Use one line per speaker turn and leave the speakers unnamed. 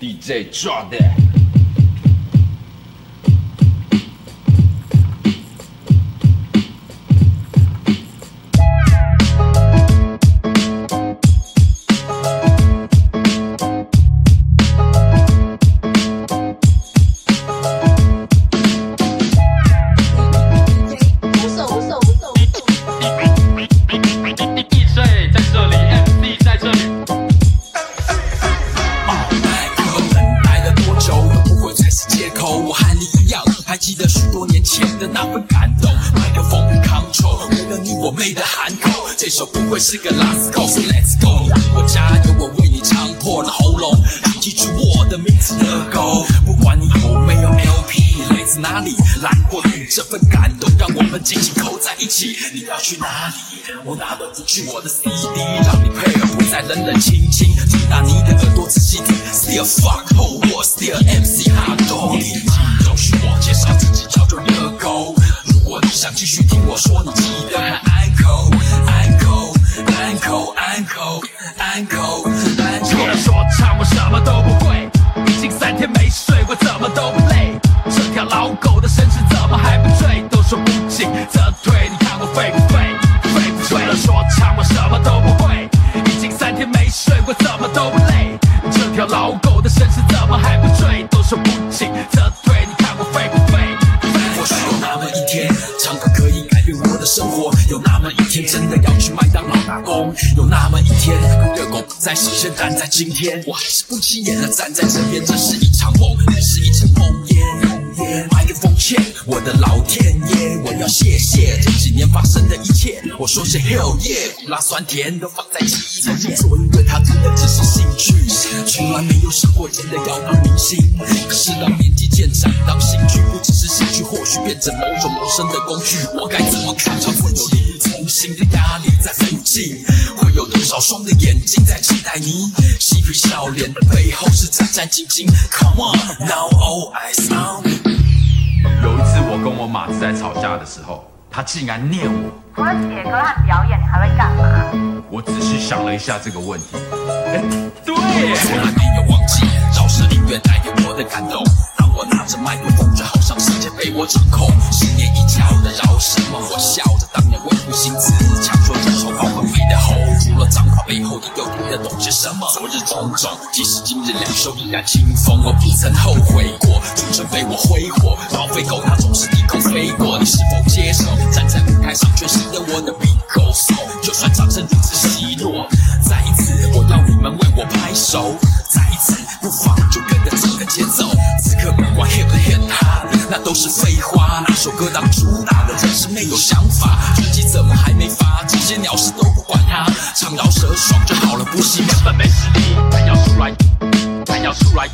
DJ drop that.
那份感动。麦克风 control，为了你我妹的喊口，这首不会是个 last call，so let's go。我加油，我为你唱破了喉咙，记住我的名字的 go。不管你有没有 LP，来自哪里，来过雨，这份感动让我们紧紧扣在一起。你要去哪里？我拿得出去我的 CD，让你配合，不再冷冷清清。听到你的耳朵仔细听，Still fuck 继续听我说，你记得喊 uncle uncle uncle uncle uncle uncle。
说唱，我什么都不会。已经三天没睡，我怎么都不累。这条老狗的身世怎么还不坠？都说不进则退，你看我废不废？废不废？除了说唱，我什么都不会。已经三天没睡，我怎么都不累。这条老狗的身世怎么还不
生活；有那么一天，真的要去麦当劳打工；有那么一天，热狗不再实现，但在今天，我还是不起眼的站在这边。这是一场梦，也是一场梦魇。麦克风前，我的老天爷，我要谢谢这几年发生的一切。我说是 hell yeah，苦辣酸甜都放在记忆里面。做音乐它真的，真的要当明星。可是当年纪渐长，当兴趣不只是兴趣，或许变成某种谋生的工具，我该怎么看？会有力不从心的压力在附近，会有多少双的眼睛在期待你？嬉皮笑脸的背后是战战兢兢。Come on, now all eyes on me。
有一次我跟我马子在吵架的时候，他竟然念我。
除了写歌和表演，你还会干嘛？
我仔细想了一下这个问题，哎，对
带给我的感动。当我拿着麦克风，就好像世界被我掌控。十年一觉的饶什么？我笑着当年为赋新词，强说这首高会飞的吼。除了脏话背后，你又听得懂些什么？昨日种种，即使今日两手依然清风，我不曾后悔过。青春被我挥霍，高飞狗它总是低空飞过。你是否接受？站在舞台上，全新的我的 big go so，就算掌声如此奚落，再一次，我要你们为我拍手。再一次，不妨就那都是废话。哪首歌当主打的，人是没有想法。专辑怎么还没发？这些鸟事都不管它，唱饶舌爽就好了，不行根本没实力。
但要出来，但要出来。